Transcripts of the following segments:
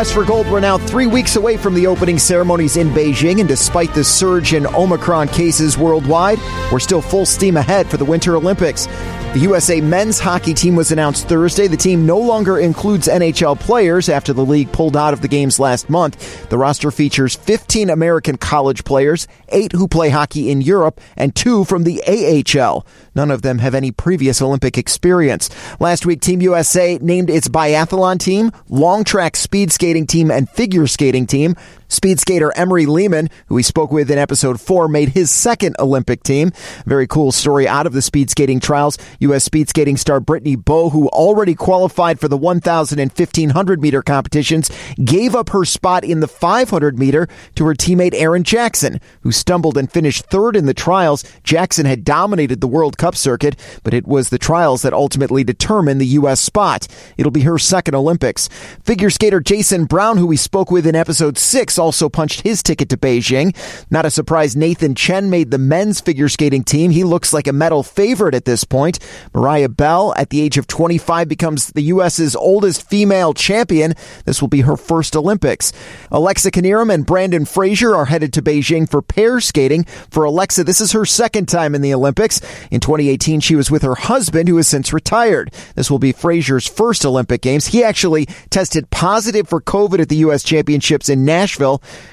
quest for gold, we're now three weeks away from the opening ceremonies in Beijing, and despite the surge in Omicron cases worldwide, we're still full steam ahead for the Winter Olympics. The USA men's hockey team was announced Thursday. The team no longer includes NHL players after the league pulled out of the games last month. The roster features 15 American college players, eight who play hockey in Europe, and two from the AHL. None of them have any previous Olympic experience. Last week, Team USA named its biathlon team, long track speed skating team, and figure skating team. Speed skater Emery Lehman, who we spoke with in episode four, made his second Olympic team. Very cool story out of the speed skating trials. U.S. speed skating star Brittany Bowe, who already qualified for the 1,000 and 1,500 meter competitions, gave up her spot in the 500 meter to her teammate Erin Jackson, who stumbled and finished third in the trials. Jackson had dominated the World Cup circuit, but it was the trials that ultimately determined the U.S. spot. It'll be her second Olympics. Figure skater Jason Brown, who we spoke with in episode six, also punched his ticket to Beijing. Not a surprise, Nathan Chen made the men's figure skating team. He looks like a medal favorite at this point. Mariah Bell, at the age of 25, becomes the U.S.'s oldest female champion. This will be her first Olympics. Alexa Knierim and Brandon Frazier are headed to Beijing for pair skating. For Alexa, this is her second time in the Olympics. In 2018, she was with her husband, who has since retired. This will be Frazier's first Olympic Games. He actually tested positive for COVID at the U.S. Championships in Nashville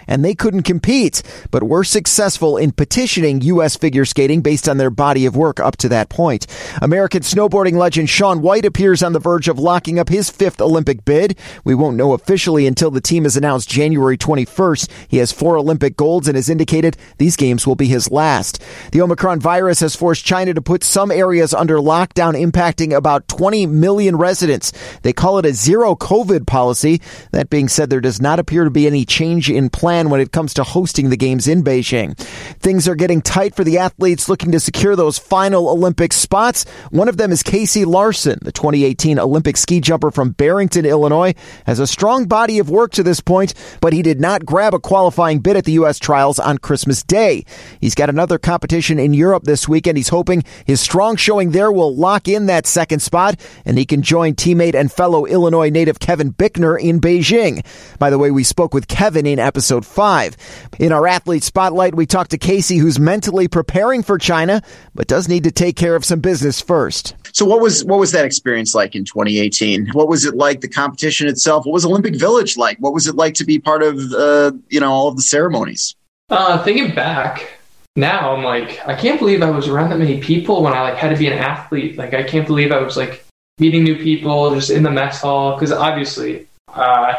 and they couldn't compete, but were successful in petitioning U.S. figure skating based on their body of work up to that point. American snowboarding legend Shaun White appears on the verge of locking up his fifth Olympic bid. We won't know officially until the team is announced January 21st. He has four Olympic golds and has indicated these games will be his last. The Omicron virus has forced China to put some areas under lockdown, impacting about 20 million residents. They call it a zero COVID policy. That being said, there does not appear to be any change change in plan when it comes to hosting the games in Beijing. Things are getting tight for the athletes looking to secure those final Olympic spots. One of them is Casey Larson, the 2018 Olympic ski jumper from Barrington, Illinois, has a strong body of work to this point, but he did not grab a qualifying bid at the U.S. trials on Christmas Day. He's got another competition in Europe this weekend. He's hoping his strong showing there will lock in that second spot and he can join teammate and fellow Illinois native Kevin Bickner in Beijing. By the way, we spoke with Kevin in episode 5. In our athlete spotlight, we talked to Casey, who's mentally preparing for China, but does need to take care of some business first. So, what was what was that experience like in 2018? What was it like? The competition itself. What was Olympic Village like? What was it like to be part of uh, you know all of the ceremonies? Uh, thinking back, now I'm like, I can't believe I was around that many people when I like had to be an athlete. Like, I can't believe I was like meeting new people just in the mess hall because obviously uh,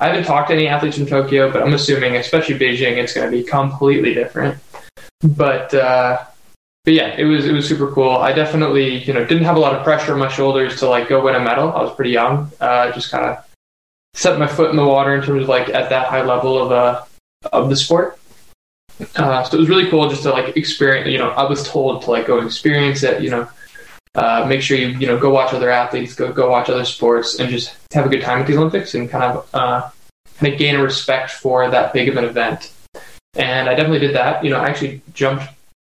I haven't talked to any athletes from Tokyo, but I'm assuming, especially Beijing, it's going to be completely different. But uh, but yeah, it was it was super cool. I definitely you know didn't have a lot of pressure on my shoulders to like go win a medal. I was pretty young, uh, just kind of set my foot in the water in terms of like at that high level of uh of the sport. Uh, so it was really cool just to like experience. You know, I was told to like go experience it. You know, uh, make sure you you know go watch other athletes, go go watch other sports, and just have a good time at the Olympics and kind of uh, kind of gain a respect for that big of an event. And I definitely did that. You know, I actually jumped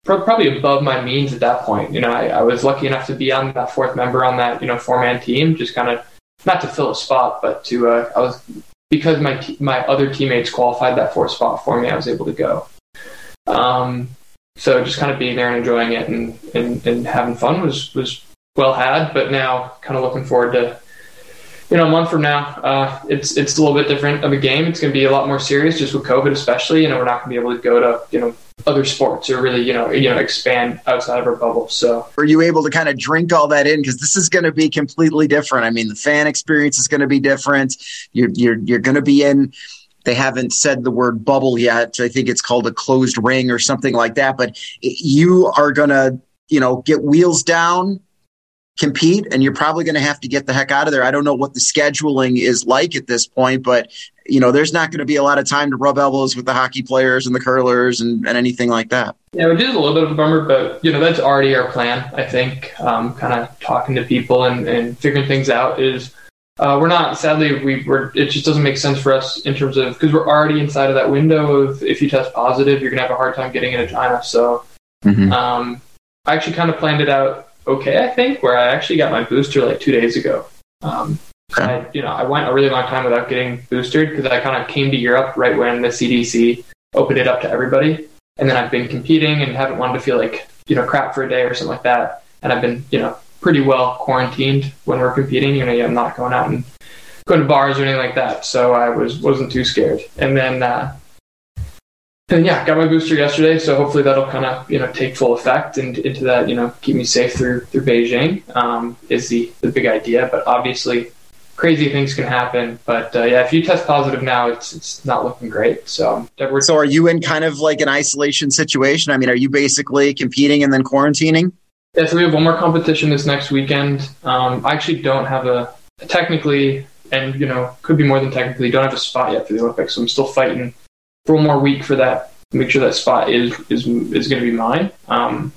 pro- probably above my means at that point. You know, I, I was lucky enough to be on that fourth member on that you know four man team, just kind of not to fill a spot, but to uh, I was because my my other teammates qualified that fourth spot for me. I was able to go. Um, so just kind of being there and enjoying it and, and, and having fun was, was well had, but now kind of looking forward to, you know, a month from now, uh, it's, it's a little bit different of a game. It's going to be a lot more serious just with COVID, especially, you know, we're not going to be able to go to, you know, other sports or really, you know, you know, expand outside of our bubble. So are you able to kind of drink all that in? Cause this is going to be completely different. I mean, the fan experience is going to be different. You're, you're, you're going to be in, they haven't said the word bubble yet. I think it's called a closed ring or something like that. But you are going to, you know, get wheels down, compete, and you're probably going to have to get the heck out of there. I don't know what the scheduling is like at this point, but you know, there's not going to be a lot of time to rub elbows with the hockey players and the curlers and, and anything like that. Yeah, which is a little bit of a bummer, but you know, that's already our plan. I think, um, kind of talking to people and, and figuring things out is uh, we're not. Sadly, we were. It just doesn't make sense for us in terms of because we're already inside of that window of if you test positive, you're gonna have a hard time getting into China. So, mm-hmm. um, I actually kind of planned it out okay. I think where I actually got my booster like two days ago. Um, Okay. I, you know, I went a really long time without getting boosted because I kind of came to Europe right when the CDC opened it up to everybody, and then I've been competing and haven't wanted to feel like you know crap for a day or something like that, and I've been you know pretty well quarantined when we're competing. You know, I'm not going out and going to bars or anything like that, so I was wasn't too scared. And then uh, and yeah, got my booster yesterday, so hopefully that'll kind of you know take full effect and into that you know keep me safe through through Beijing um, is the the big idea. But obviously, crazy things can happen. But uh, yeah, if you test positive now, it's it's not looking great. So so are you in kind of like an isolation situation? I mean, are you basically competing and then quarantining? Yeah, so we have one more competition this next weekend. Um, I actually don't have a technically, and you know, could be more than technically, don't have a spot yet for the Olympics. So I'm still fighting for one more week for that. Make sure that spot is is is going to be mine. Um,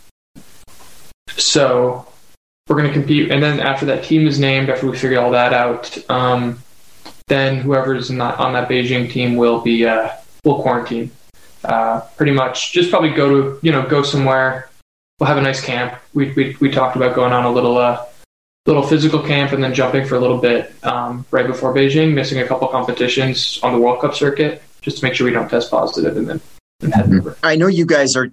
so we're going to compete, and then after that team is named, after we figure all that out, um, then whoever's on that Beijing team will be uh, will quarantine. Uh, pretty much, just probably go to you know go somewhere. We'll have a nice camp. We we we talked about going on a little uh, little physical camp and then jumping for a little bit um, right before Beijing, missing a couple competitions on the World Cup circuit just to make sure we don't test positive and then and head over. I know you guys are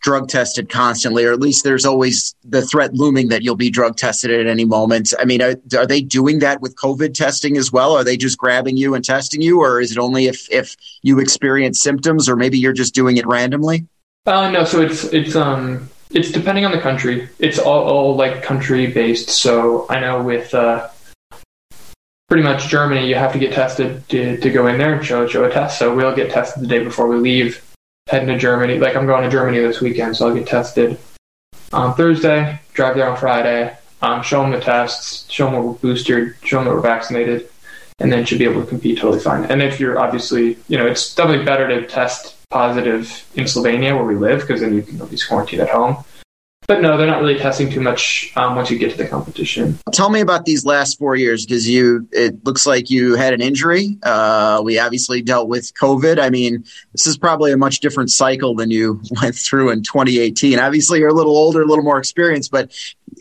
drug tested constantly, or at least there's always the threat looming that you'll be drug tested at any moment. I mean, are, are, they doing that with COVID testing as well? Are they just grabbing you and testing you, or is it only if if you experience symptoms, or maybe you're just doing it randomly? Uh, no, so it's it's um it's depending on the country. It's all, all like country based. So I know with uh, pretty much Germany, you have to get tested to, to go in there and show show a test. So we'll get tested the day before we leave, heading to Germany. Like I'm going to Germany this weekend, so I'll get tested on Thursday, drive there on Friday, um, show them the tests, show them we're boosted, show them that we're vaccinated, and then should be able to compete totally fine. And if you're obviously, you know, it's definitely better to test positive in Slovenia where we live because then you can at least quarantine at home. But no, they're not really testing too much um, once you get to the competition. Tell me about these last four years because you. It looks like you had an injury. Uh, we obviously dealt with COVID. I mean, this is probably a much different cycle than you went through in 2018. Obviously, you're a little older, a little more experienced, but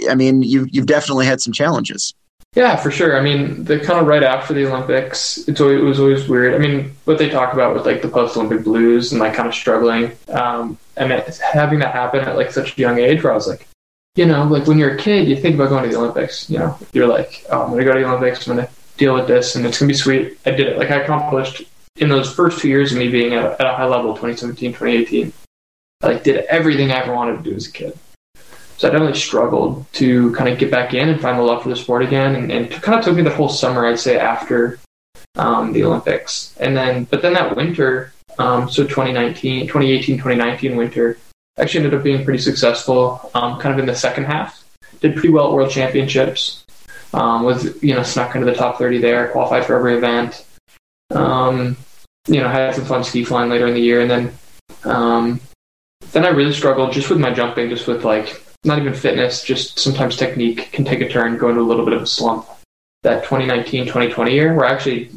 I mean, you've you've definitely had some challenges. Yeah, for sure. I mean, the kind of right after the Olympics, it's always, it was always weird. I mean, what they talk about with like the post-Olympic blues and like kind of struggling, um, and having that happen at like such a young age, where I was like, you know, like when you're a kid, you think about going to the Olympics. You know, you're like, oh, I'm gonna go to the Olympics. I'm gonna deal with this, and it's gonna be sweet. I did it. Like I accomplished in those first two years of me being at, at a high level, 2017, 2018. I like did everything I ever wanted to do as a kid. So I definitely struggled to kind of get back in and find the love for the sport again. And, and it kind of took me the whole summer, I'd say, after um, the Olympics. And then, but then that winter, um, so 2019, 2018, 2019 winter, actually ended up being pretty successful, um, kind of in the second half. Did pretty well at World Championships. Um, was you know snuck into the top 30 there, qualified for every event. Um, you know, had some fun ski flying later in the year, and then um, then I really struggled just with my jumping, just with like not even fitness, just sometimes technique can take a turn, go into a little bit of a slump. That 2019 2020 year, where I actually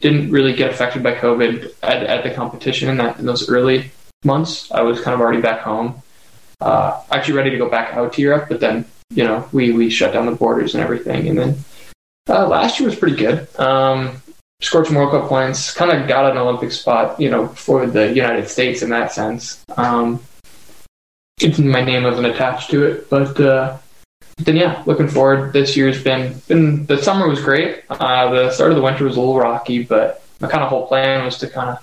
didn't really get affected by COVID at, at the competition in that in those early months. I was kind of already back home, uh, actually ready to go back out to Europe, but then you know we we shut down the borders and everything, and then uh, last year was pretty good. Um, scored some World Cup points, kind of got an Olympic spot, you know, for the United States in that sense. Um, my name wasn't attached to it. But uh, then yeah, looking forward. This year's been been the summer was great. Uh, the start of the winter was a little rocky, but my kind of whole plan was to kind of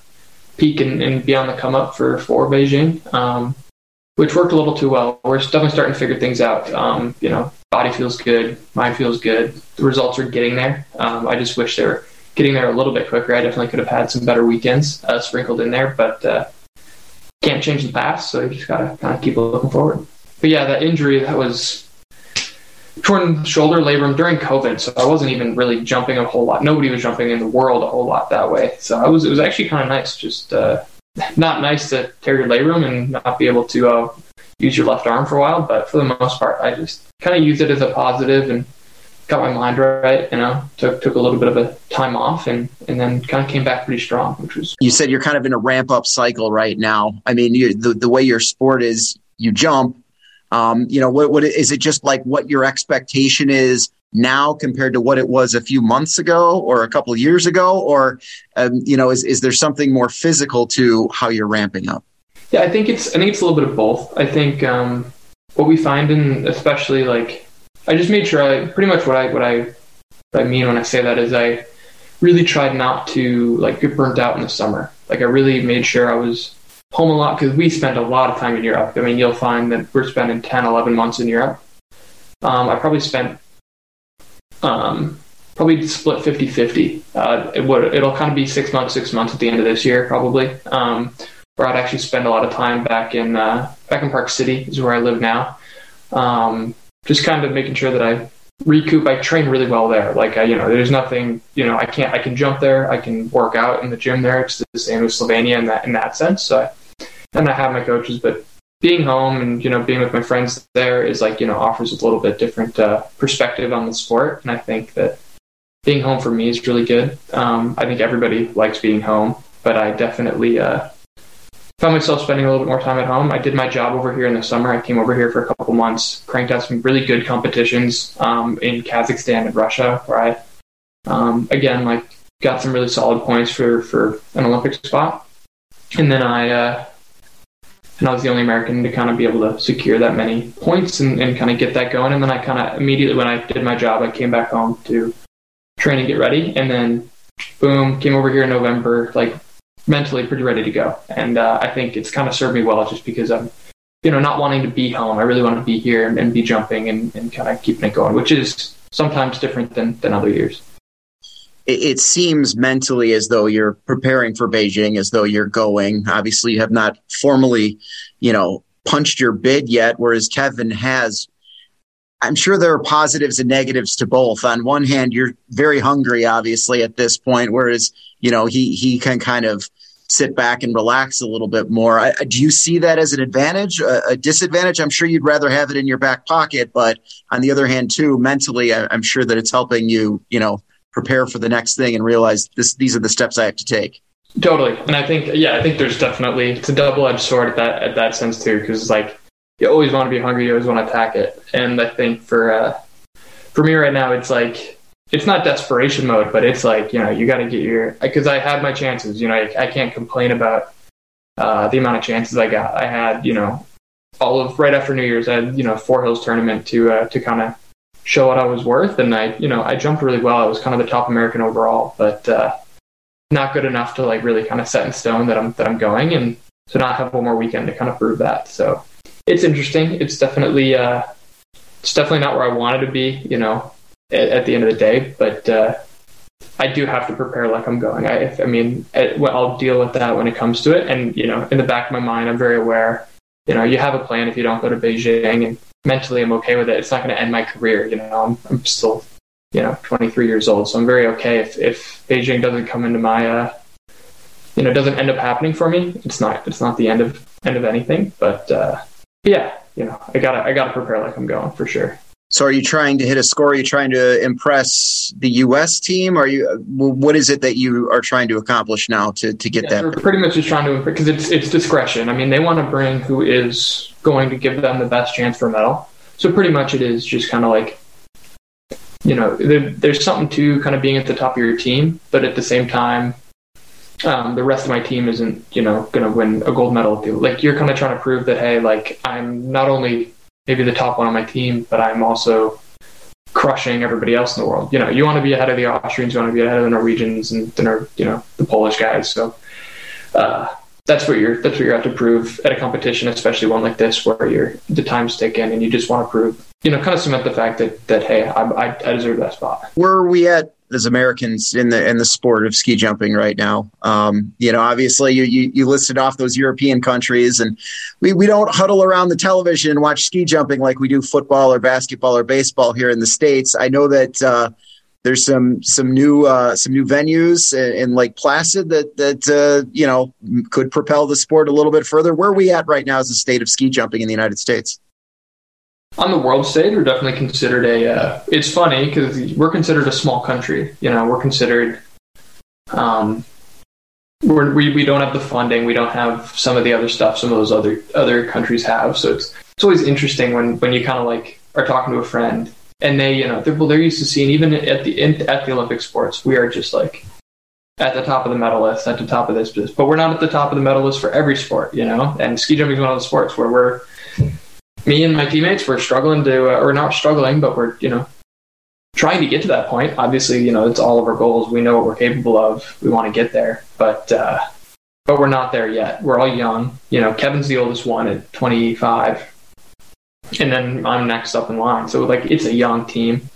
peak and, and, be on the come up for for Beijing, um, which worked a little too well. We're definitely starting to figure things out. Um, you know, body feels good, mind feels good. The results are getting there. Um, I just wish they were getting there a little bit quicker. I definitely could have had some better weekends uh, sprinkled in there, but uh, can't change the past, so you just gotta kind of keep looking forward. But yeah, that injury that was torn shoulder labrum during COVID, so I wasn't even really jumping a whole lot. Nobody was jumping in the world a whole lot that way. So I was it was actually kind of nice, just uh, not nice to tear your labrum and not be able to uh, use your left arm for a while, but for the most part, I just kind of used it as a positive and got my mind right. You know, took took a little bit of a time off and and then kind of came back pretty strong, which was. You said you're kind of in a ramp up cycle right now. I mean, you, the the way your sport is, you jump. Um, you know, what what is it? Just like what your expectation is now compared to what it was a few months ago or a couple of years ago? Or, um, you know, is, is there something more physical to how you're ramping up? Yeah, I think it's I think it's a little bit of both. I think um, what we find in especially like I just made sure I pretty much what I what I what I mean when I say that is I really tried not to like get burnt out in the summer. Like I really made sure I was home a lot because we spent a lot of time in Europe. I mean, you'll find that we're spending 10, 11 months in Europe. Um, I probably spent um, probably split 50 50. Uh, it would, it'll kind of be six months, six months at the end of this year, probably. Um, where I'd actually spend a lot of time back in uh, back in Park City is where I live now. Um, just kind of making sure that I recoup. I train really well there. Like I, you know, there's nothing. You know, I can't. I can jump there. I can work out in the gym there. It's the same as Slovenia in that in that sense. So, I, and I have my coaches, but being home and you know being with my friends there is like you know offers a little bit different uh, perspective on the sport. And I think that being home for me is really good. Um, I think everybody likes being home, but I definitely uh, found myself spending a little bit more time at home. I did my job over here in the summer. I came over here for a couple months, cranked out some really good competitions um, in Kazakhstan and Russia, where I, um, again, like got some really solid points for, for an Olympic spot. And then I, uh, and I was the only American to kind of be able to secure that many points and, and kind of get that going. And then I kind of immediately, when I did my job, I came back home to train and get ready. And then, boom, came over here in November, like mentally pretty ready to go. And uh, I think it's kind of served me well just because I'm, you know, not wanting to be home. I really want to be here and, and be jumping and, and kind of keeping it going, which is sometimes different than, than other years. It, it seems mentally as though you're preparing for Beijing, as though you're going. Obviously, you have not formally, you know, punched your bid yet, whereas Kevin has. I'm sure there are positives and negatives to both. On one hand, you're very hungry, obviously, at this point, whereas you know, he he can kind of sit back and relax a little bit more. I, do you see that as an advantage, a, a, disadvantage? I'm sure you'd rather have it in your back pocket, but on the other hand, too, mentally, I, am sure that it's helping you, you know, prepare for the next thing and realize this these are the steps I have to take. Totally, and I think yeah, I think there's definitely it's a double edged sword at that at that sense too, because it's like you always want to be hungry, you always want to attack it, and I think for uh, for me right now, it's like it's not desperation mode, but it's like you know you got to get your because I had my chances. You know I, I can't complain about uh, the amount of chances I got. I had you know all of right after New Year's. I had you know Four Hills tournament to uh, to kind of show what I was worth, and I you know I jumped really well. I was kind of the top American overall, but uh, not good enough to like really kind of set in stone that I'm that I'm going, and to not have one more weekend to kind of prove that. So it's interesting. It's definitely uh, it's definitely not where I wanted to be. You know at, at the end of the day. But uh, I do have to prepare like I'm going. I, I mean, well, I'll deal with that when it comes to it. And you know, in the back of my mind, I'm very aware. You know, you have a plan if you don't go to Beijing, and mentally, I'm okay with it. It's not going to end my career. You know, I'm, I'm still, you know, 23 years old, so I'm very okay if if Beijing doesn't come into my, uh, you know, doesn't end up happening for me. It's not it's not the end of end of anything. But uh, yeah, you know, I gotta I gotta prepare like I'm going for sure. So, are you trying to hit a score? Are you trying to impress the U.S. team? Are you? What is it that you are trying to accomplish now to, to get yeah, that? We're pretty much just trying to because it's it's discretion. I mean, they want to bring who is going to give them the best chance for a medal. So pretty much it is just kind of like, you know, there, there's something to kind of being at the top of your team, but at the same time, um, the rest of my team isn't, you know, going to win a gold medal. Like you're kind of trying to prove that, hey, like I'm not only maybe the top one on my team, but I'm also crushing everybody else in the world. You know, you want to be ahead of the Austrians, you want to be ahead of the Norwegians and the you know the Polish guys. So uh, that's what you're that's what you're out to prove at a competition, especially one like this where you're the time's ticking and you just want to prove, you know, kind of cement the fact that that hey, I, I deserve that spot. Where are we at as Americans in the in the sport of ski jumping right now. Um, you know, obviously you, you, you listed off those European countries, and we we don't huddle around the television and watch ski jumping like we do football or basketball or baseball here in the states. I know that. Uh, there's some some new uh, some new venues in, in Lake Placid that that uh, you know could propel the sport a little bit further. Where are we at right now as a state of ski jumping in the United States? On the world stage, we're definitely considered a. Uh, it's funny because we're considered a small country. You know, we're considered. Um, we're, we we don't have the funding. We don't have some of the other stuff some of those other other countries have. So it's it's always interesting when when you kind of like are talking to a friend and they, you know, they're, well, they're used to seeing even at the in, at the Olympic sports, we are just like at the top of the medal list, at the top of this, but we're not at the top of the medal list for every sport, you know. And ski jumping is one of the sports where we're me and my teammates we're struggling to, uh, or not struggling, but we're you know trying to get to that point. Obviously, you know it's all of our goals. We know what we're capable of. We want to get there, but uh, but we're not there yet. We're all young. You know, Kevin's the oldest one at 25 and then I'm next up in line. So like it's a young team.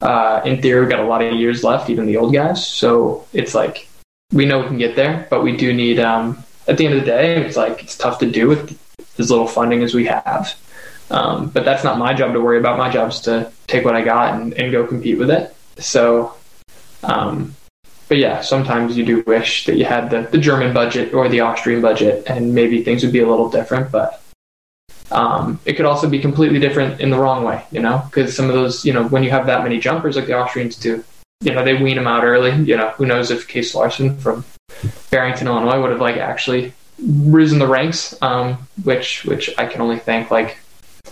Uh, in theory, we've got a lot of years left, even the old guys. So it's like we know we can get there, but we do need. Um, at the end of the day, it's like it's tough to do with as little funding as we have. Um, but that's not my job to worry about. My job is to take what I got and, and go compete with it. So, um, but yeah, sometimes you do wish that you had the, the German budget or the Austrian budget, and maybe things would be a little different. But um, it could also be completely different in the wrong way, you know, because some of those, you know, when you have that many jumpers like the Austrians do, you know, they wean them out early. You know, who knows if Case Larson from Barrington, Illinois, would have like actually risen the ranks, um, which which I can only thank like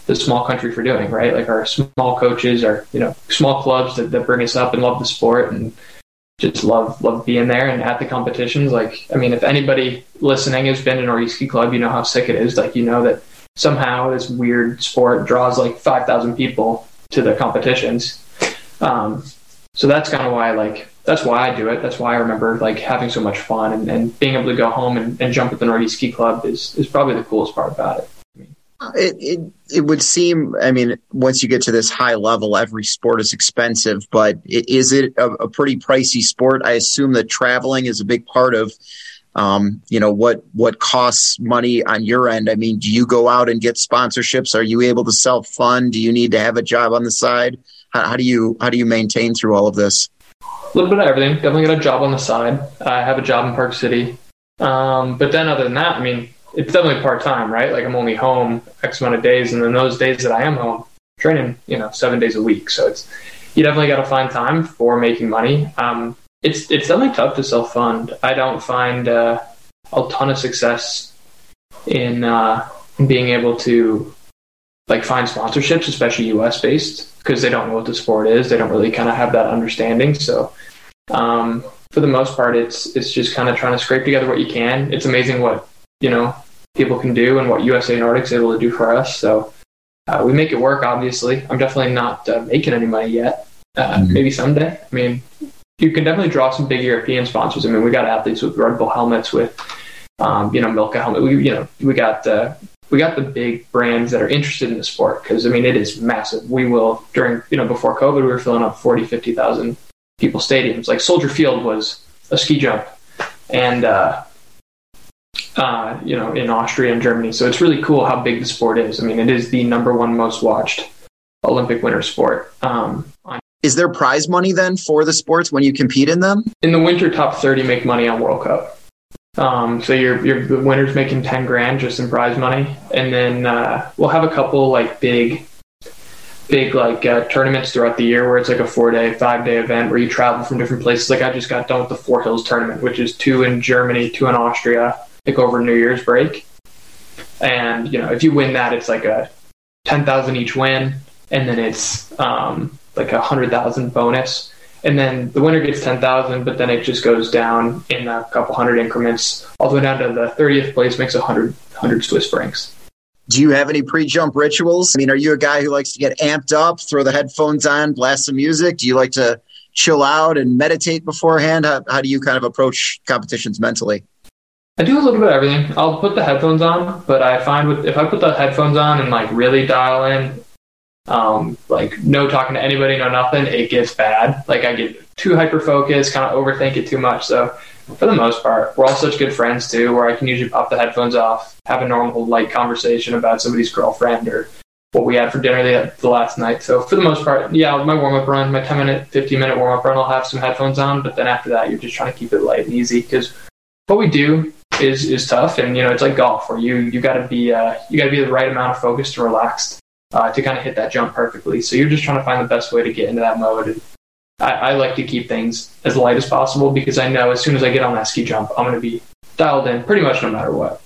the small country for doing, right? Like our small coaches, our you know small clubs that, that bring us up and love the sport and just love love being there and at the competitions. Like, I mean, if anybody listening has been to Norge Ski Club, you know how sick it is. Like, you know that somehow this weird sport draws like 5,000 people to the competitions. Um, so that's kind of why like that's why I do it. That's why I remember like having so much fun and, and being able to go home and, and jump at the Norge Ski Club is, is probably the coolest part about it. It, it it would seem. I mean, once you get to this high level, every sport is expensive. But is it a, a pretty pricey sport? I assume that traveling is a big part of um, you know what what costs money on your end i mean do you go out and get sponsorships are you able to self fund do you need to have a job on the side how, how, do you how do you maintain through all of this a little bit of everything definitely got a job on the side i have a job in park city um, but then other than that i mean it's definitely part-time right like i'm only home x amount of days and then those days that i am home training you know seven days a week so it's you definitely got to find time for making money um, it's it's definitely tough to self fund. I don't find uh, a ton of success in uh, being able to like find sponsorships, especially US based, because they don't know what the sport is. They don't really kind of have that understanding. So um, for the most part, it's it's just kind of trying to scrape together what you can. It's amazing what you know people can do and what USA Nordic's able to do for us. So uh, we make it work. Obviously, I'm definitely not uh, making any money yet. Uh, mm-hmm. Maybe someday. I mean, you can definitely draw some big European sponsors. I mean, we got athletes with Red Bull helmets, with um, you know Milka helmet. We you know we got uh, we got the big brands that are interested in the sport because I mean it is massive. We will during you know before COVID we were filling up 40, 50,000 people stadiums. Like Soldier Field was a ski jump, and uh, you know in Austria and Germany. So it's really cool how big the sport is. I mean it is the number one most watched Olympic winter sport um, is there prize money then for the sports when you compete in them? In the winter, top 30 make money on World Cup. Um, so your your the winner's making 10 grand just in prize money. And then uh, we'll have a couple like big, big like uh, tournaments throughout the year where it's like a four day, five day event where you travel from different places. Like I just got done with the Four Hills tournament, which is two in Germany, two in Austria, like over New Year's break. And, you know, if you win that, it's like a 10,000 each win. And then it's, um, like a hundred thousand bonus, and then the winner gets ten thousand, but then it just goes down in a couple hundred increments, all the way down to the thirtieth place makes a hundred hundred Swiss francs. Do you have any pre-jump rituals? I mean, are you a guy who likes to get amped up, throw the headphones on, blast some music? Do you like to chill out and meditate beforehand? How, how do you kind of approach competitions mentally? I do a little bit of everything. I'll put the headphones on, but I find with if I put the headphones on and like really dial in, um, like no talking to anybody, no nothing, it gets bad. Like I get too hyper focused, kind of overthink it too much. So for the most part, we're all such good friends too, where I can usually pop the headphones off, have a normal light conversation about somebody's girlfriend or what we had for dinner the, the last night. So for the most part, yeah, my warm up run, my 10 minute, 15 minute warm up run, I'll have some headphones on. But then after that, you're just trying to keep it light and easy because what we do is is tough, and you know it's like golf where you you got to be uh, you got to be the right amount of focused and relaxed uh, to kind of hit that jump perfectly. So you're just trying to find the best way to get into that mode. And I, I like to keep things as light as possible because I know as soon as I get on that ski jump, I'm going to be dialed in pretty much no matter what.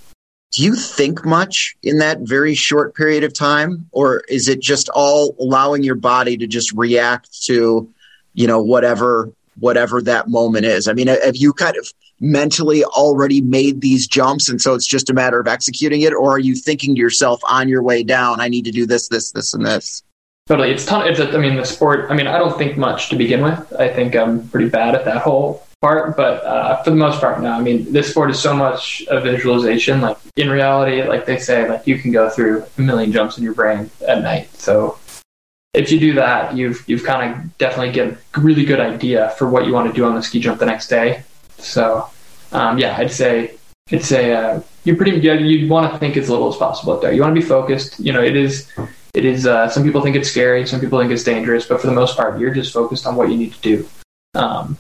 do you think much in that very short period of time or is it just all allowing your body to just react to you know whatever whatever that moment is i mean have you kind of mentally already made these jumps and so it's just a matter of executing it or are you thinking to yourself on your way down i need to do this this this and this totally it's ton it's a, i mean the sport i mean i don't think much to begin with i think i'm pretty bad at that whole part, but uh, for the most part, no. I mean, this sport is so much a visualization. Like in reality, like they say, like you can go through a million jumps in your brain at night. So if you do that, you've you've kind of definitely get a really good idea for what you want to do on the ski jump the next day. So um, yeah, I'd say I'd say uh, you pretty yeah, you want to think as little as possible up there. You want to be focused. You know, it is it is. Uh, some people think it's scary, some people think it's dangerous, but for the most part, you're just focused on what you need to do. Um,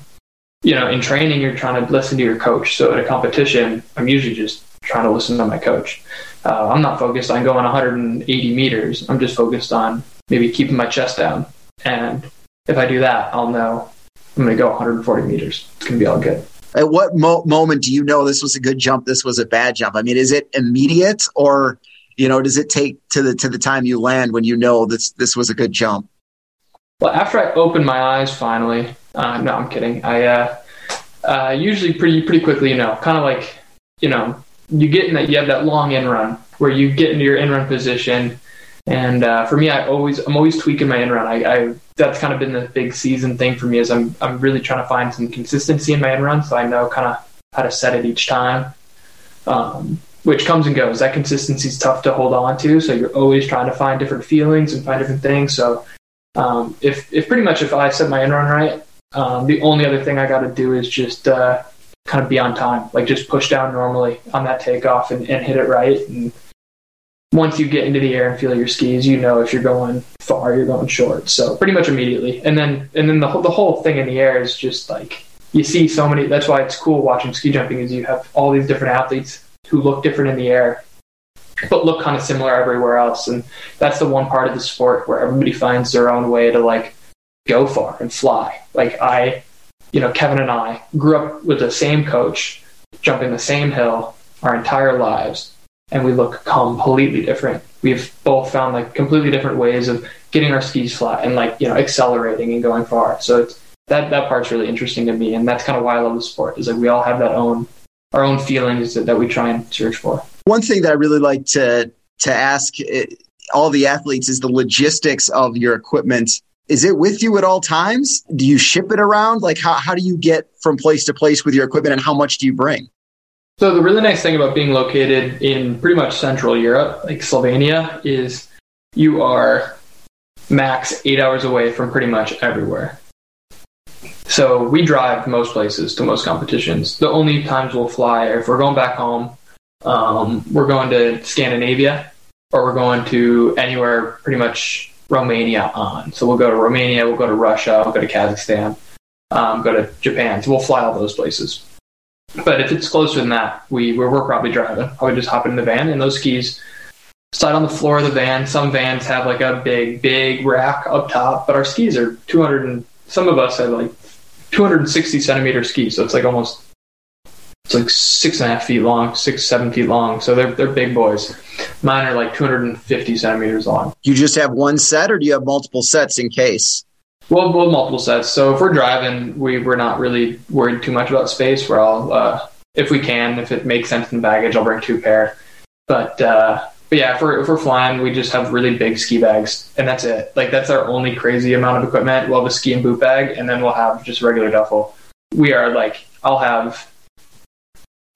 you know, in training, you're trying to listen to your coach. So at a competition, I'm usually just trying to listen to my coach. Uh, I'm not focused on going 180 meters. I'm just focused on maybe keeping my chest down. And if I do that, I'll know I'm going to go 140 meters. It's going to be all good. At what mo- moment do you know this was a good jump? This was a bad jump. I mean, is it immediate, or you know, does it take to the to the time you land when you know this this was a good jump? Well, after I open my eyes finally, uh, no, I'm kidding. I uh, uh, usually pretty pretty quickly, you know, kind of like you know, you get in that you have that long in run where you get into your in run position, and uh, for me, I always I'm always tweaking my in run. I, I that's kind of been the big season thing for me is I'm I'm really trying to find some consistency in my in run, so I know kind of how to set it each time. Um, which comes and goes. That consistency is tough to hold on to, so you're always trying to find different feelings and find different things. So um, if if pretty much if I set my in run right, um, the only other thing I got to do is just uh, kind of be on time, like just push down normally on that takeoff and, and hit it right. And once you get into the air and feel your skis, you know if you're going far, you're going short. So pretty much immediately, and then and then the whole, the whole thing in the air is just like you see so many. That's why it's cool watching ski jumping is you have all these different athletes who look different in the air but look kind of similar everywhere else. And that's the one part of the sport where everybody finds their own way to like go far and fly. Like I, you know, Kevin and I grew up with the same coach, jumping the same hill our entire lives, and we look completely different. We've both found like completely different ways of getting our skis flat and like you know accelerating and going far. So it's that that part's really interesting to me, and that's kind of why I love the sport. Is like we all have that own our own feelings that, that we try and search for. One thing that I really like to to ask eh, all the athletes is the logistics of your equipment. Is it with you at all times? Do you ship it around? Like how how do you get from place to place with your equipment and how much do you bring? So the really nice thing about being located in pretty much Central Europe, like Slovenia, is you are max eight hours away from pretty much everywhere. So we drive most places to most competitions. The only times we'll fly are if we're going back home um, we're going to Scandinavia or we're going to anywhere pretty much Romania on. So we'll go to Romania, we'll go to Russia, we'll go to Kazakhstan, um, go to Japan. So we'll fly all those places. But if it's closer than that, we we're, we're probably driving. Probably just hop in the van and those skis slide on the floor of the van. Some vans have like a big, big rack up top, but our skis are 200 and some of us have like 260 centimeter skis. So it's like almost it's like six and a half feet long, six, seven feet long. So they're they're big boys. Mine are like 250 centimeters long. You just have one set, or do you have multiple sets in case? Well, well, multiple sets. So if we're driving, we we're not really worried too much about space. Where I'll, uh, if we can, if it makes sense in the baggage, I'll bring two pair. But uh, but yeah, if we're if we're flying, we just have really big ski bags, and that's it. Like that's our only crazy amount of equipment. We'll have a ski and boot bag, and then we'll have just regular duffel. We are like, I'll have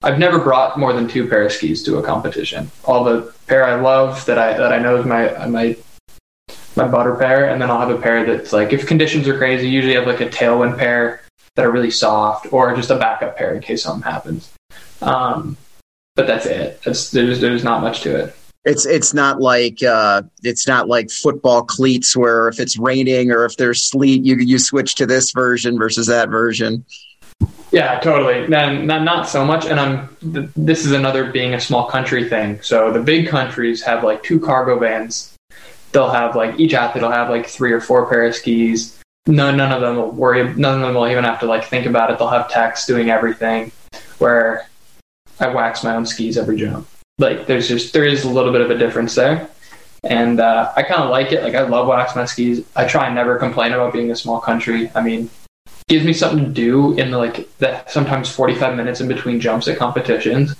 I've never brought more than two pair of skis to a competition. All the pair I love that I that I know is my my my butter pair, and then I'll have a pair that's like if conditions are crazy, usually I have like a tailwind pair that are really soft, or just a backup pair in case something happens. Um, but that's it. That's there's there's not much to it. It's it's not like uh, it's not like football cleats where if it's raining or if there's sleet, you you switch to this version versus that version. Yeah, totally. Then not, not so much. And I'm th- this is another being a small country thing. So the big countries have like two cargo vans. They'll have like each athlete will have like three or four pair of skis. No, none of them will worry. None of them will even have to like think about it. They'll have techs doing everything. Where I wax my own skis every jump. like there's just there is a little bit of a difference there, and uh, I kind of like it. Like I love waxing my skis. I try and never complain about being a small country. I mean, gives me something to do in the, like that sometimes 45 minutes in between jumps at competitions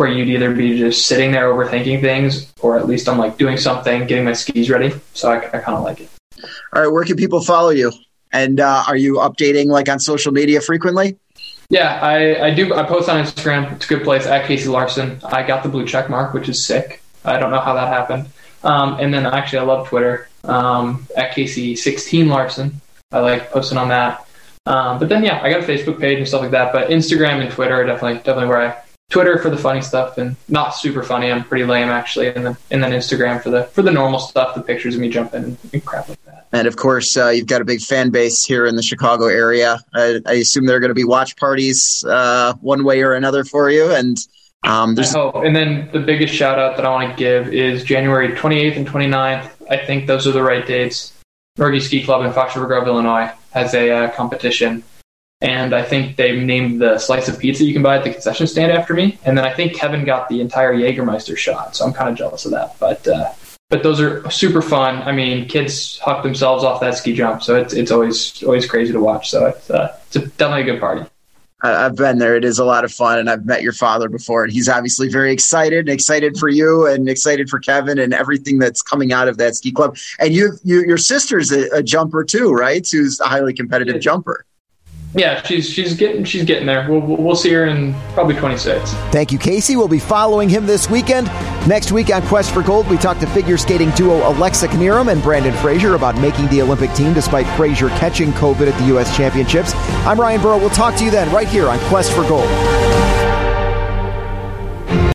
where you'd either be just sitting there overthinking things or at least I'm like doing something, getting my skis ready. So I, I kind of like it. All right, where can people follow you? And uh, are you updating like on social media frequently? Yeah, I, I do. I post on Instagram. It's a good place at Casey Larson. I got the blue check mark, which is sick. I don't know how that happened. Um, and then actually, I love Twitter um, at Casey16 Larson. I like posting on that. Um, but then, yeah, I got a Facebook page and stuff like that. But Instagram and Twitter are definitely definitely where I Twitter for the funny stuff and not super funny. I'm pretty lame actually, and then and then Instagram for the for the normal stuff, the pictures of me jumping and, crap like that. And of course, uh, you've got a big fan base here in the Chicago area. I, I assume there are going to be watch parties uh, one way or another for you. And um, there's oh, and then the biggest shout out that I want to give is January 28th and 29th. I think those are the right dates. Norge Ski Club in Fox River Grove, Illinois, has a uh, competition and I think they named the slice of pizza you can buy at the concession stand after me. And then I think Kevin got the entire Jägermeister shot, so I'm kind of jealous of that. But uh, but those are super fun. I mean, kids huck themselves off that ski jump, so it's it's always always crazy to watch. So it's uh, it's a, definitely a good party. I've been there. It is a lot of fun, and I've met your father before, and he's obviously very excited, and excited for you, and excited for Kevin, and everything that's coming out of that ski club. And you, you your sister's a, a jumper too, right? Who's a highly competitive yeah. jumper yeah, she's she's getting she's getting there. We'll we'll see her in probably 26. Thank you, Casey. We'll be following him this weekend. Next week on Quest for Gold, we talk to figure skating duo Alexa Knierim and Brandon Frazier about making the Olympic team despite Frazier catching COVID at the U.S. Championships. I'm Ryan Burrow. We'll talk to you then right here on Quest for Gold.